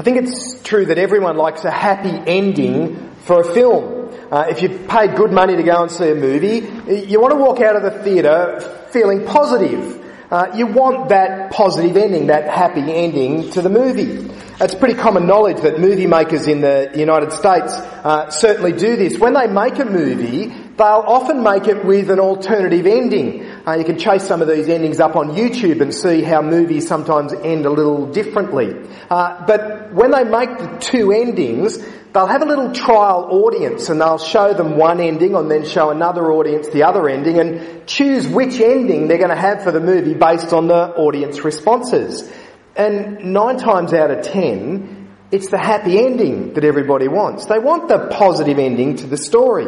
I think it's true that everyone likes a happy ending for a film. Uh, if you've paid good money to go and see a movie, you want to walk out of the theatre feeling positive. Uh, you want that positive ending, that happy ending to the movie. It's pretty common knowledge that movie makers in the United States uh, certainly do this. When they make a movie, they'll often make it with an alternative ending. Uh, you can chase some of these endings up on YouTube and see how movies sometimes end a little differently. Uh, but when they make the two endings, they'll have a little trial audience and they'll show them one ending and then show another audience the other ending and choose which ending they're going to have for the movie based on the audience responses. And nine times out of ten, it's the happy ending that everybody wants. They want the positive ending to the story.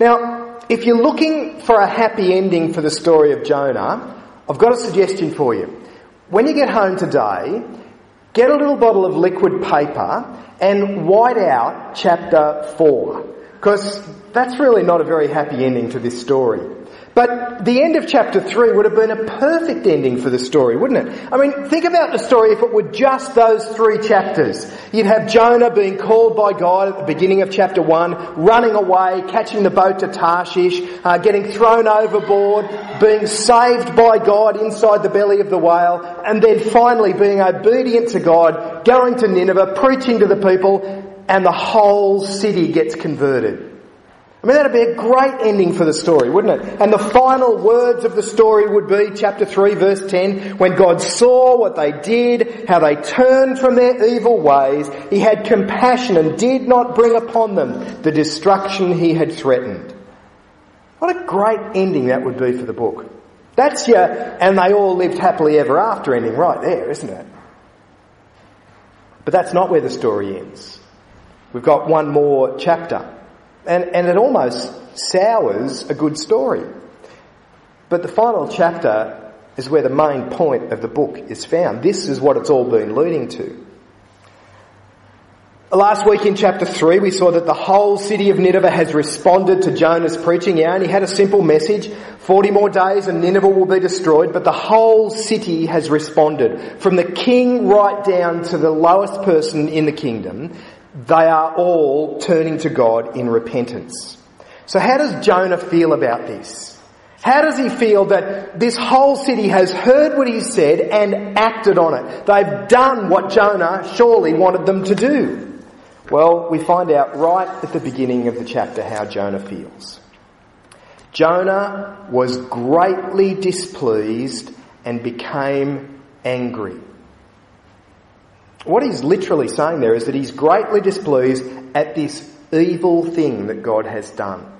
Now, if you're looking for a happy ending for the story of Jonah, I've got a suggestion for you. When you get home today, get a little bottle of liquid paper and white out chapter 4. Because that's really not a very happy ending to this story. But the end of chapter 3 would have been a perfect ending for the story, wouldn't it? I mean, think about the story if it were just those three chapters. You'd have Jonah being called by God at the beginning of chapter 1, running away, catching the boat to Tarshish, uh, getting thrown overboard, being saved by God inside the belly of the whale, and then finally being obedient to God, going to Nineveh, preaching to the people, and the whole city gets converted. I mean, that'd be a great ending for the story, wouldn't it? And the final words of the story would be chapter 3 verse 10, when God saw what they did, how they turned from their evil ways, he had compassion and did not bring upon them the destruction he had threatened. What a great ending that would be for the book. That's your, and they all lived happily ever after ending right there, isn't it? But that's not where the story ends. We've got one more chapter. And, and it almost sours a good story. But the final chapter is where the main point of the book is found. This is what it's all been leading to. Last week in chapter 3 we saw that the whole city of Nineveh has responded to Jonah's preaching. Yeah, and he had a simple message, 40 more days and Nineveh will be destroyed, but the whole city has responded. From the king right down to the lowest person in the kingdom, they are all turning to God in repentance. So how does Jonah feel about this? How does he feel that this whole city has heard what he said and acted on it? They've done what Jonah surely wanted them to do. Well, we find out right at the beginning of the chapter how Jonah feels. Jonah was greatly displeased and became angry. What he's literally saying there is that he's greatly displeased at this evil thing that God has done.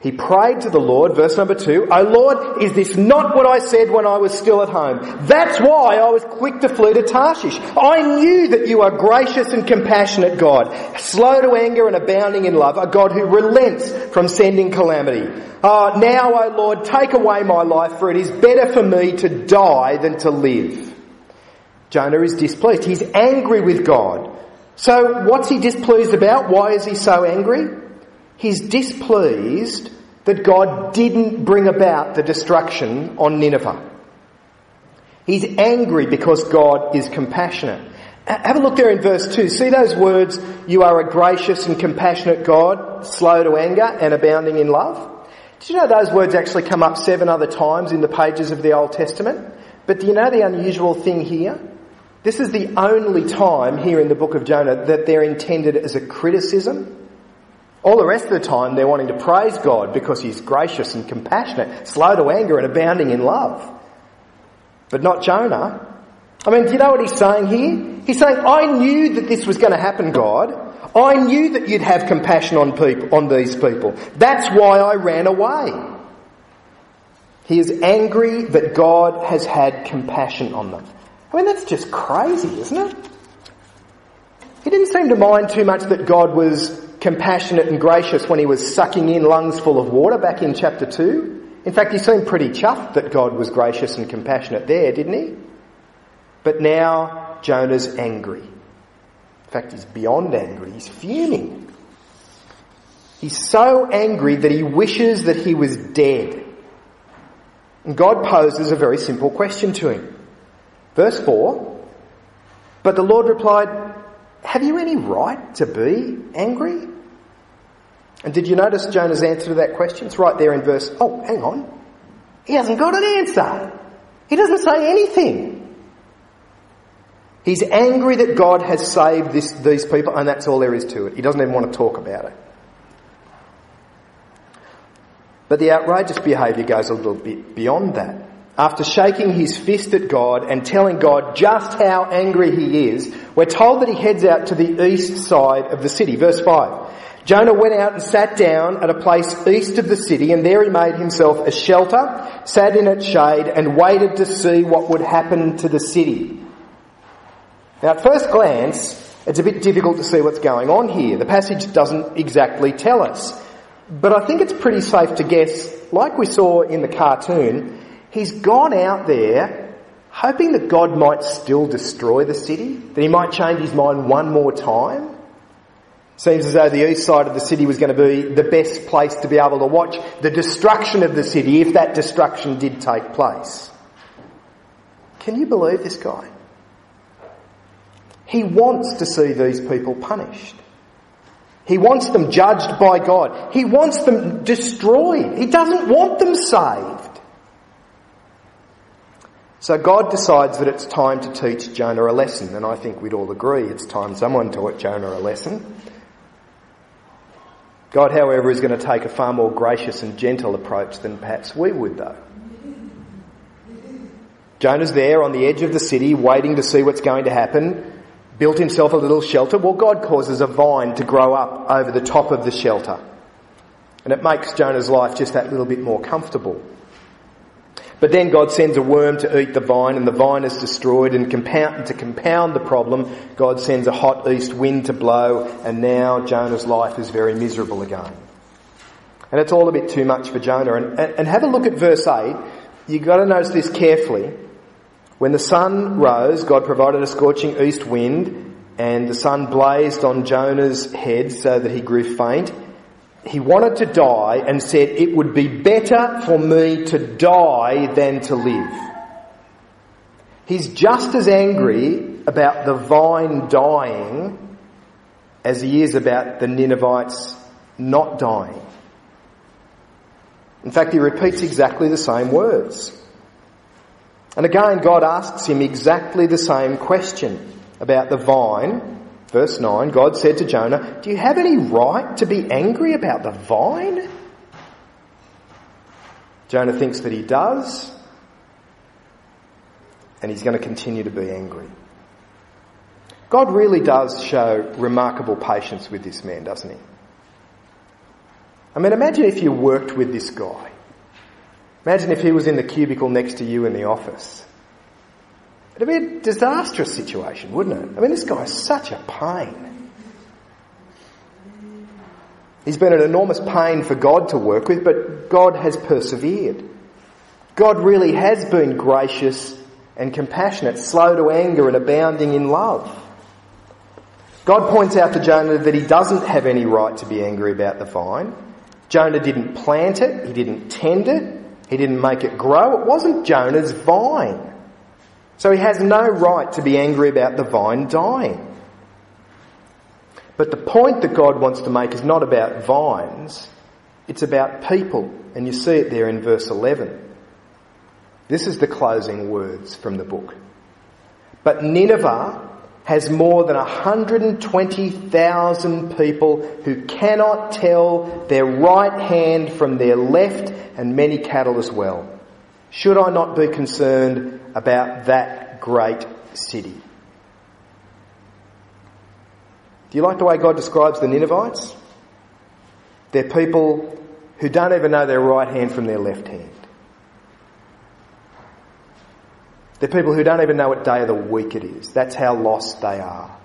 He prayed to the Lord, verse number two, O Lord, is this not what I said when I was still at home? That's why I was quick to flee to Tarshish. I knew that you are gracious and compassionate God, slow to anger and abounding in love, a God who relents from sending calamity. Ah, uh, now, O Lord, take away my life, for it is better for me to die than to live. Jonah is displeased. He's angry with God. So what's he displeased about? Why is he so angry? He's displeased that God didn't bring about the destruction on Nineveh. He's angry because God is compassionate. Have a look there in verse 2. See those words, you are a gracious and compassionate God, slow to anger and abounding in love? Did you know those words actually come up seven other times in the pages of the Old Testament? But do you know the unusual thing here? This is the only time here in the book of Jonah that they're intended as a criticism. All the rest of the time they're wanting to praise God because He's gracious and compassionate, slow to anger and abounding in love. But not Jonah. I mean, do you know what he's saying here? He's saying, I knew that this was going to happen, God. I knew that you'd have compassion on people, on these people. That's why I ran away. He is angry that God has had compassion on them. I mean, that's just crazy, isn't it? He didn't seem to mind too much that God was compassionate and gracious when he was sucking in lungs full of water back in chapter 2. In fact, he seemed pretty chuffed that God was gracious and compassionate there, didn't he? But now Jonah's angry. In fact, he's beyond angry. He's fuming. He's so angry that he wishes that he was dead. And God poses a very simple question to him. Verse 4 But the Lord replied, Have you any right to be angry? And did you notice Jonah's answer to that question? It's right there in verse. Oh, hang on. He hasn't got an answer. He doesn't say anything. He's angry that God has saved this, these people, and that's all there is to it. He doesn't even want to talk about it. But the outrageous behaviour goes a little bit beyond that. After shaking his fist at God and telling God just how angry he is, we're told that he heads out to the east side of the city. Verse 5. Jonah went out and sat down at a place east of the city and there he made himself a shelter, sat in its shade and waited to see what would happen to the city. Now at first glance, it's a bit difficult to see what's going on here. The passage doesn't exactly tell us. But I think it's pretty safe to guess, like we saw in the cartoon, he's gone out there hoping that God might still destroy the city, that he might change his mind one more time. Seems as though the east side of the city was going to be the best place to be able to watch the destruction of the city if that destruction did take place. Can you believe this guy? He wants to see these people punished. He wants them judged by God. He wants them destroyed. He doesn't want them saved. So God decides that it's time to teach Jonah a lesson, and I think we'd all agree it's time someone taught Jonah a lesson. God, however, is going to take a far more gracious and gentle approach than perhaps we would, though. Jonah's there on the edge of the city, waiting to see what's going to happen, built himself a little shelter. Well, God causes a vine to grow up over the top of the shelter. And it makes Jonah's life just that little bit more comfortable. But then God sends a worm to eat the vine and the vine is destroyed and to compound the problem, God sends a hot east wind to blow and now Jonah's life is very miserable again. And it's all a bit too much for Jonah. And, and have a look at verse 8. You've got to notice this carefully. When the sun rose, God provided a scorching east wind and the sun blazed on Jonah's head so that he grew faint he wanted to die and said, It would be better for me to die than to live. He's just as angry about the vine dying as he is about the Ninevites not dying. In fact, he repeats exactly the same words. And again, God asks him exactly the same question about the vine Verse 9, God said to Jonah, Do you have any right to be angry about the vine? Jonah thinks that he does, and he's going to continue to be angry. God really does show remarkable patience with this man, doesn't he? I mean, imagine if you worked with this guy. Imagine if he was in the cubicle next to you in the office. It'd be a disastrous situation, wouldn't it? I mean, this guy's such a pain. He's been an enormous pain for God to work with, but God has persevered. God really has been gracious and compassionate, slow to anger and abounding in love. God points out to Jonah that he doesn't have any right to be angry about the vine. Jonah didn't plant it, he didn't tend it, he didn't make it grow. It wasn't Jonah's vine. So he has no right to be angry about the vine dying. But the point that God wants to make is not about vines, it's about people. And you see it there in verse 11. This is the closing words from the book. But Nineveh has more than 120,000 people who cannot tell their right hand from their left and many cattle as well. Should I not be concerned about that great city. Do you like the way God describes the Ninevites? They're people who don't even know their right hand from their left hand. They're people who don't even know what day of the week it is. That's how lost they are.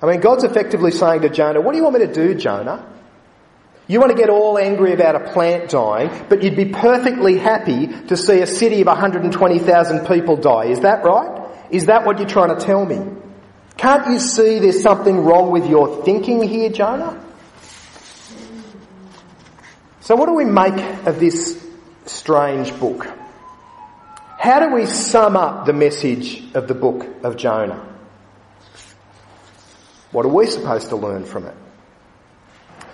I mean, God's effectively saying to Jonah, what do you want me to do, Jonah? You want to get all angry about a plant dying, but you'd be perfectly happy to see a city of 120,000 people die. Is that right? Is that what you're trying to tell me? Can't you see there's something wrong with your thinking here, Jonah? So what do we make of this strange book? How do we sum up the message of the book of Jonah? What are we supposed to learn from it?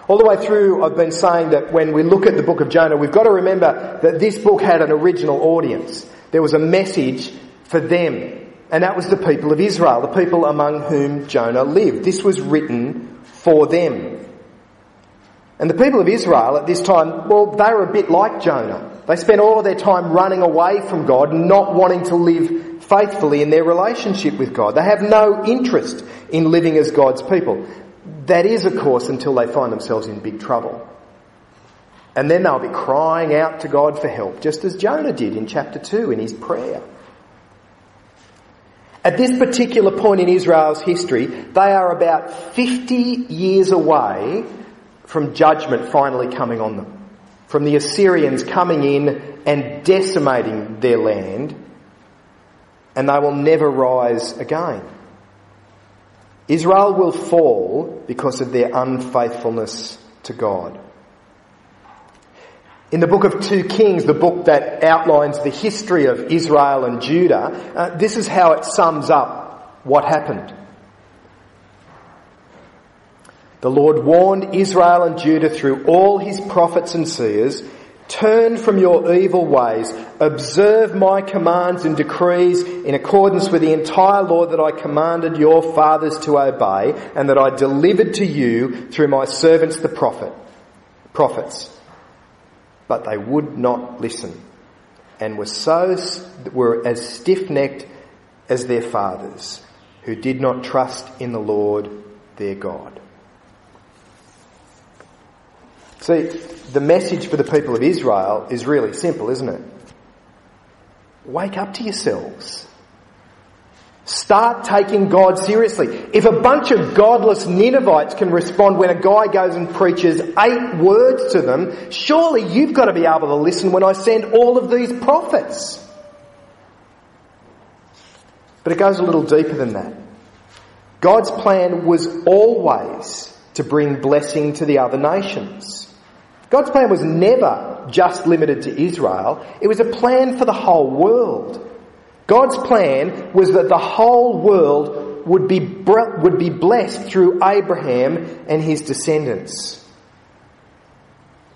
All the way through, I've been saying that when we look at the book of Jonah, we've got to remember that this book had an original audience. There was a message for them, and that was the people of Israel, the people among whom Jonah lived. This was written for them. And the people of Israel at this time, well, they were a bit like Jonah. They spent all of their time running away from God, not wanting to live faithfully in their relationship with God. They have no interest in living as God's people. That is, of course, until they find themselves in big trouble. And then they'll be crying out to God for help, just as Jonah did in chapter 2 in his prayer. At this particular point in Israel's history, they are about 50 years away from judgment finally coming on them. From the Assyrians coming in and decimating their land, and they will never rise again. Israel will fall because of their unfaithfulness to God. In the book of 2 Kings, the book that outlines the history of Israel and Judah, uh, this is how it sums up what happened. The Lord warned Israel and Judah through all his prophets and seers, turn from your evil ways, observe my commands and decrees in accordance with the entire law that I commanded your fathers to obey and that I delivered to you through my servants the prophet, prophets. But they would not listen and were so, were as stiff-necked as their fathers who did not trust in the Lord their God. See, the message for the people of Israel is really simple, isn't it? Wake up to yourselves. Start taking God seriously. If a bunch of godless Ninevites can respond when a guy goes and preaches eight words to them, surely you've got to be able to listen when I send all of these prophets. But it goes a little deeper than that. God's plan was always to bring blessing to the other nations. God's plan was never just limited to Israel. It was a plan for the whole world. God's plan was that the whole world would be, would be blessed through Abraham and his descendants.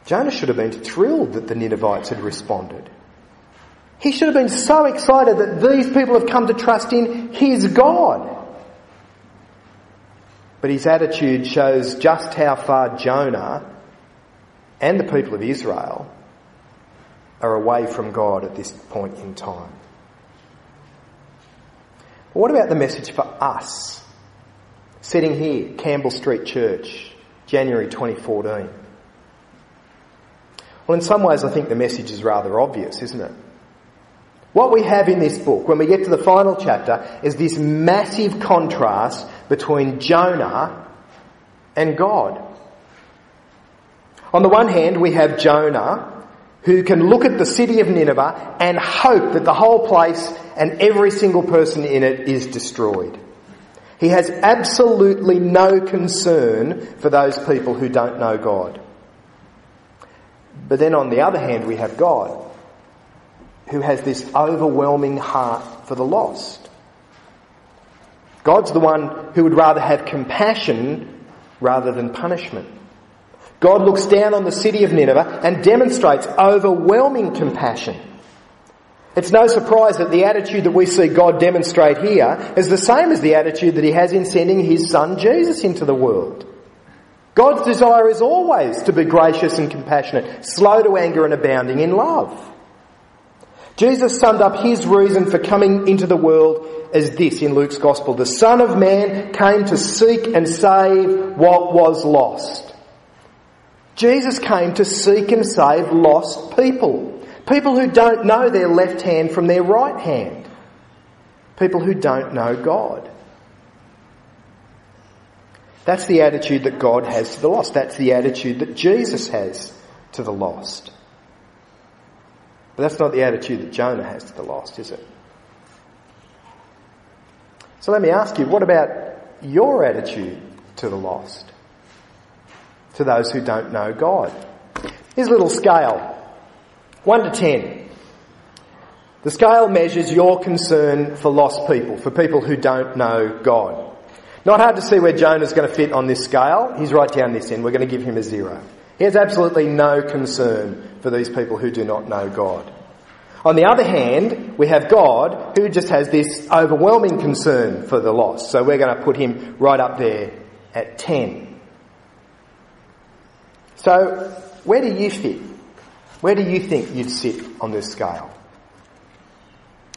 Jonah should have been thrilled that the Ninevites had responded. He should have been so excited that these people have come to trust in his God. But his attitude shows just how far Jonah and the people of Israel are away from God at this point in time. But what about the message for us? Sitting here, Campbell Street Church, January 2014. Well, in some ways, I think the message is rather obvious, isn't it? What we have in this book, when we get to the final chapter, is this massive contrast between Jonah and God. On the one hand, we have Jonah, who can look at the city of Nineveh and hope that the whole place and every single person in it is destroyed. He has absolutely no concern for those people who don't know God. But then on the other hand, we have God, who has this overwhelming heart for the lost. God's the one who would rather have compassion rather than punishment. God looks down on the city of Nineveh and demonstrates overwhelming compassion. It's no surprise that the attitude that we see God demonstrate here is the same as the attitude that he has in sending his son Jesus into the world. God's desire is always to be gracious and compassionate, slow to anger and abounding in love. Jesus summed up his reason for coming into the world as this in Luke's Gospel. The Son of Man came to seek and save what was lost. Jesus came to seek and save lost people. People who don't know their left hand from their right hand. People who don't know God. That's the attitude that God has to the lost. That's the attitude that Jesus has to the lost. But that's not the attitude that Jonah has to the lost, is it? So let me ask you, what about your attitude to the lost? To those who don't know God. Here's a little scale. 1 to 10. The scale measures your concern for lost people, for people who don't know God. Not hard to see where Jonah's going to fit on this scale. He's right down this end. We're going to give him a zero. He has absolutely no concern for these people who do not know God. On the other hand, we have God who just has this overwhelming concern for the lost. So we're going to put him right up there at 10. So where do you fit? Where do you think you'd sit on this scale?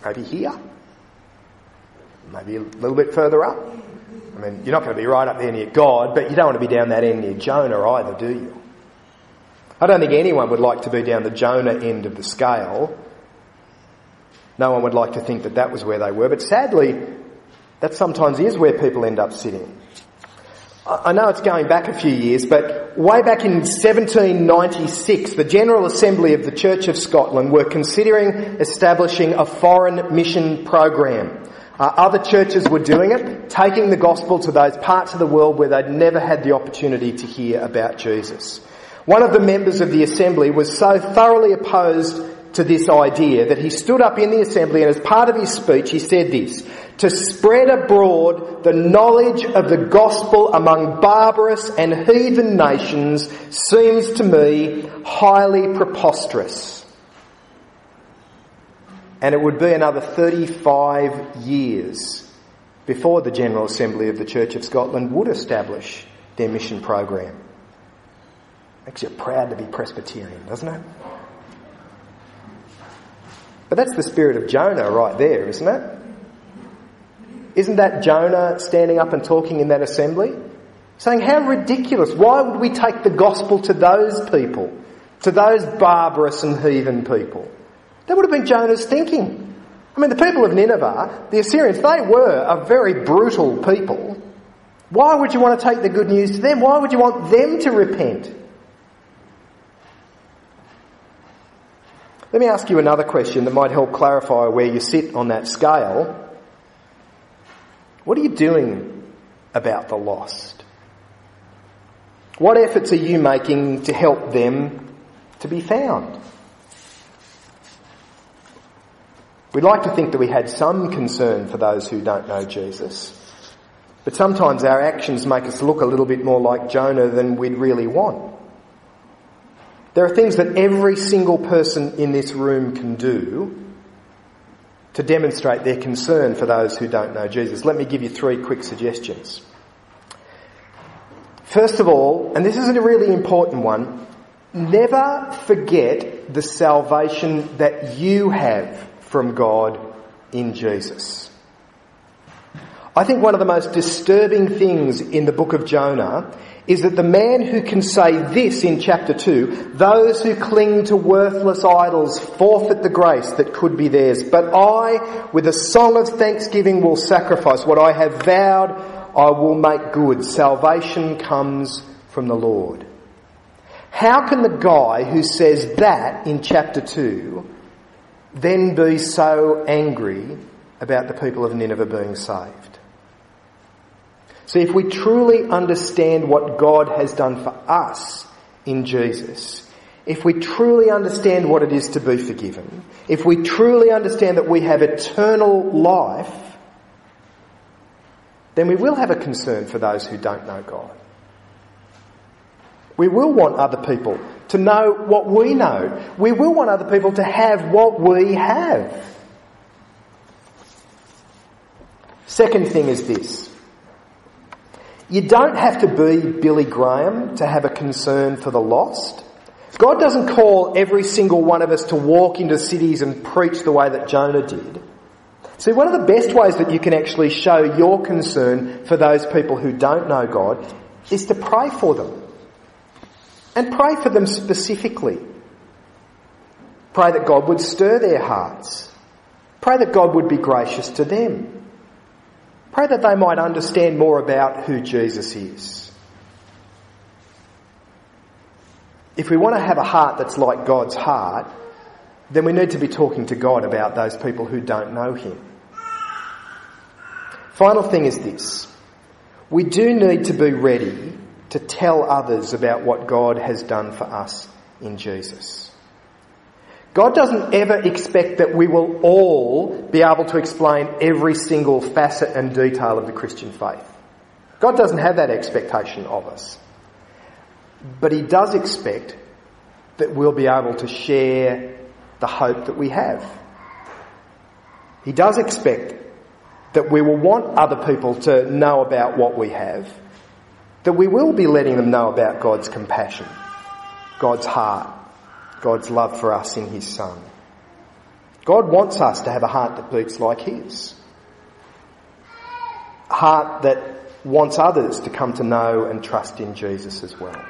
Maybe here? Maybe a little bit further up? I mean, you're not going to be right up there near God, but you don't want to be down that end near Jonah either, do you? I don't think anyone would like to be down the Jonah end of the scale. No one would like to think that that was where they were, but sadly, that sometimes is where people end up sitting. I know it's going back a few years, but way back in 1796, the General Assembly of the Church of Scotland were considering establishing a foreign mission program. Uh, other churches were doing it, taking the gospel to those parts of the world where they'd never had the opportunity to hear about Jesus. One of the members of the assembly was so thoroughly opposed to this idea that he stood up in the assembly and as part of his speech he said this, to spread abroad the knowledge of the gospel among barbarous and heathen nations seems to me highly preposterous. And it would be another 35 years before the General Assembly of the Church of Scotland would establish their mission program. Makes you proud to be Presbyterian, doesn't it? But that's the spirit of Jonah right there, isn't it? Isn't that Jonah standing up and talking in that assembly? Saying, how ridiculous. Why would we take the gospel to those people? To those barbarous and heathen people? That would have been Jonah's thinking. I mean, the people of Nineveh, the Assyrians, they were a very brutal people. Why would you want to take the good news to them? Why would you want them to repent? Let me ask you another question that might help clarify where you sit on that scale. What are you doing about the lost? What efforts are you making to help them to be found? We'd like to think that we had some concern for those who don't know Jesus. But sometimes our actions make us look a little bit more like Jonah than we'd really want. There are things that every single person in this room can do to demonstrate their concern for those who don't know Jesus. Let me give you three quick suggestions. First of all, and this is a really important one, never forget the salvation that you have from God in Jesus. I think one of the most disturbing things in the book of Jonah is that the man who can say this in chapter 2, those who cling to worthless idols forfeit the grace that could be theirs. But I, with a song of thanksgiving, will sacrifice. What I have vowed, I will make good. Salvation comes from the Lord. How can the guy who says that in chapter 2 then be so angry about the people of Nineveh being saved? See, if we truly understand what God has done for us in Jesus, if we truly understand what it is to be forgiven, if we truly understand that we have eternal life, then we will have a concern for those who don't know God. We will want other people to know what we know. We will want other people to have what we have. Second thing is this. You don't have to be Billy Graham to have a concern for the lost. God doesn't call every single one of us to walk into cities and preach the way that Jonah did. See, one of the best ways that you can actually show your concern for those people who don't know God is to pray for them. And pray for them specifically. Pray that God would stir their hearts. Pray that God would be gracious to them. Pray that they might understand more about who Jesus is. If we want to have a heart that's like God's heart, then we need to be talking to God about those people who don't know Him. Final thing is this. We do need to be ready to tell others about what God has done for us in Jesus. God doesn't ever expect that we will all be able to explain every single facet and detail of the Christian faith. God doesn't have that expectation of us. But He does expect that we'll be able to share the hope that we have. He does expect that we will want other people to know about what we have, that we will be letting them know about God's compassion, God's heart, God's love for us in His Son. God wants us to have a heart that beats like His. A heart that wants others to come to know and trust in Jesus as well.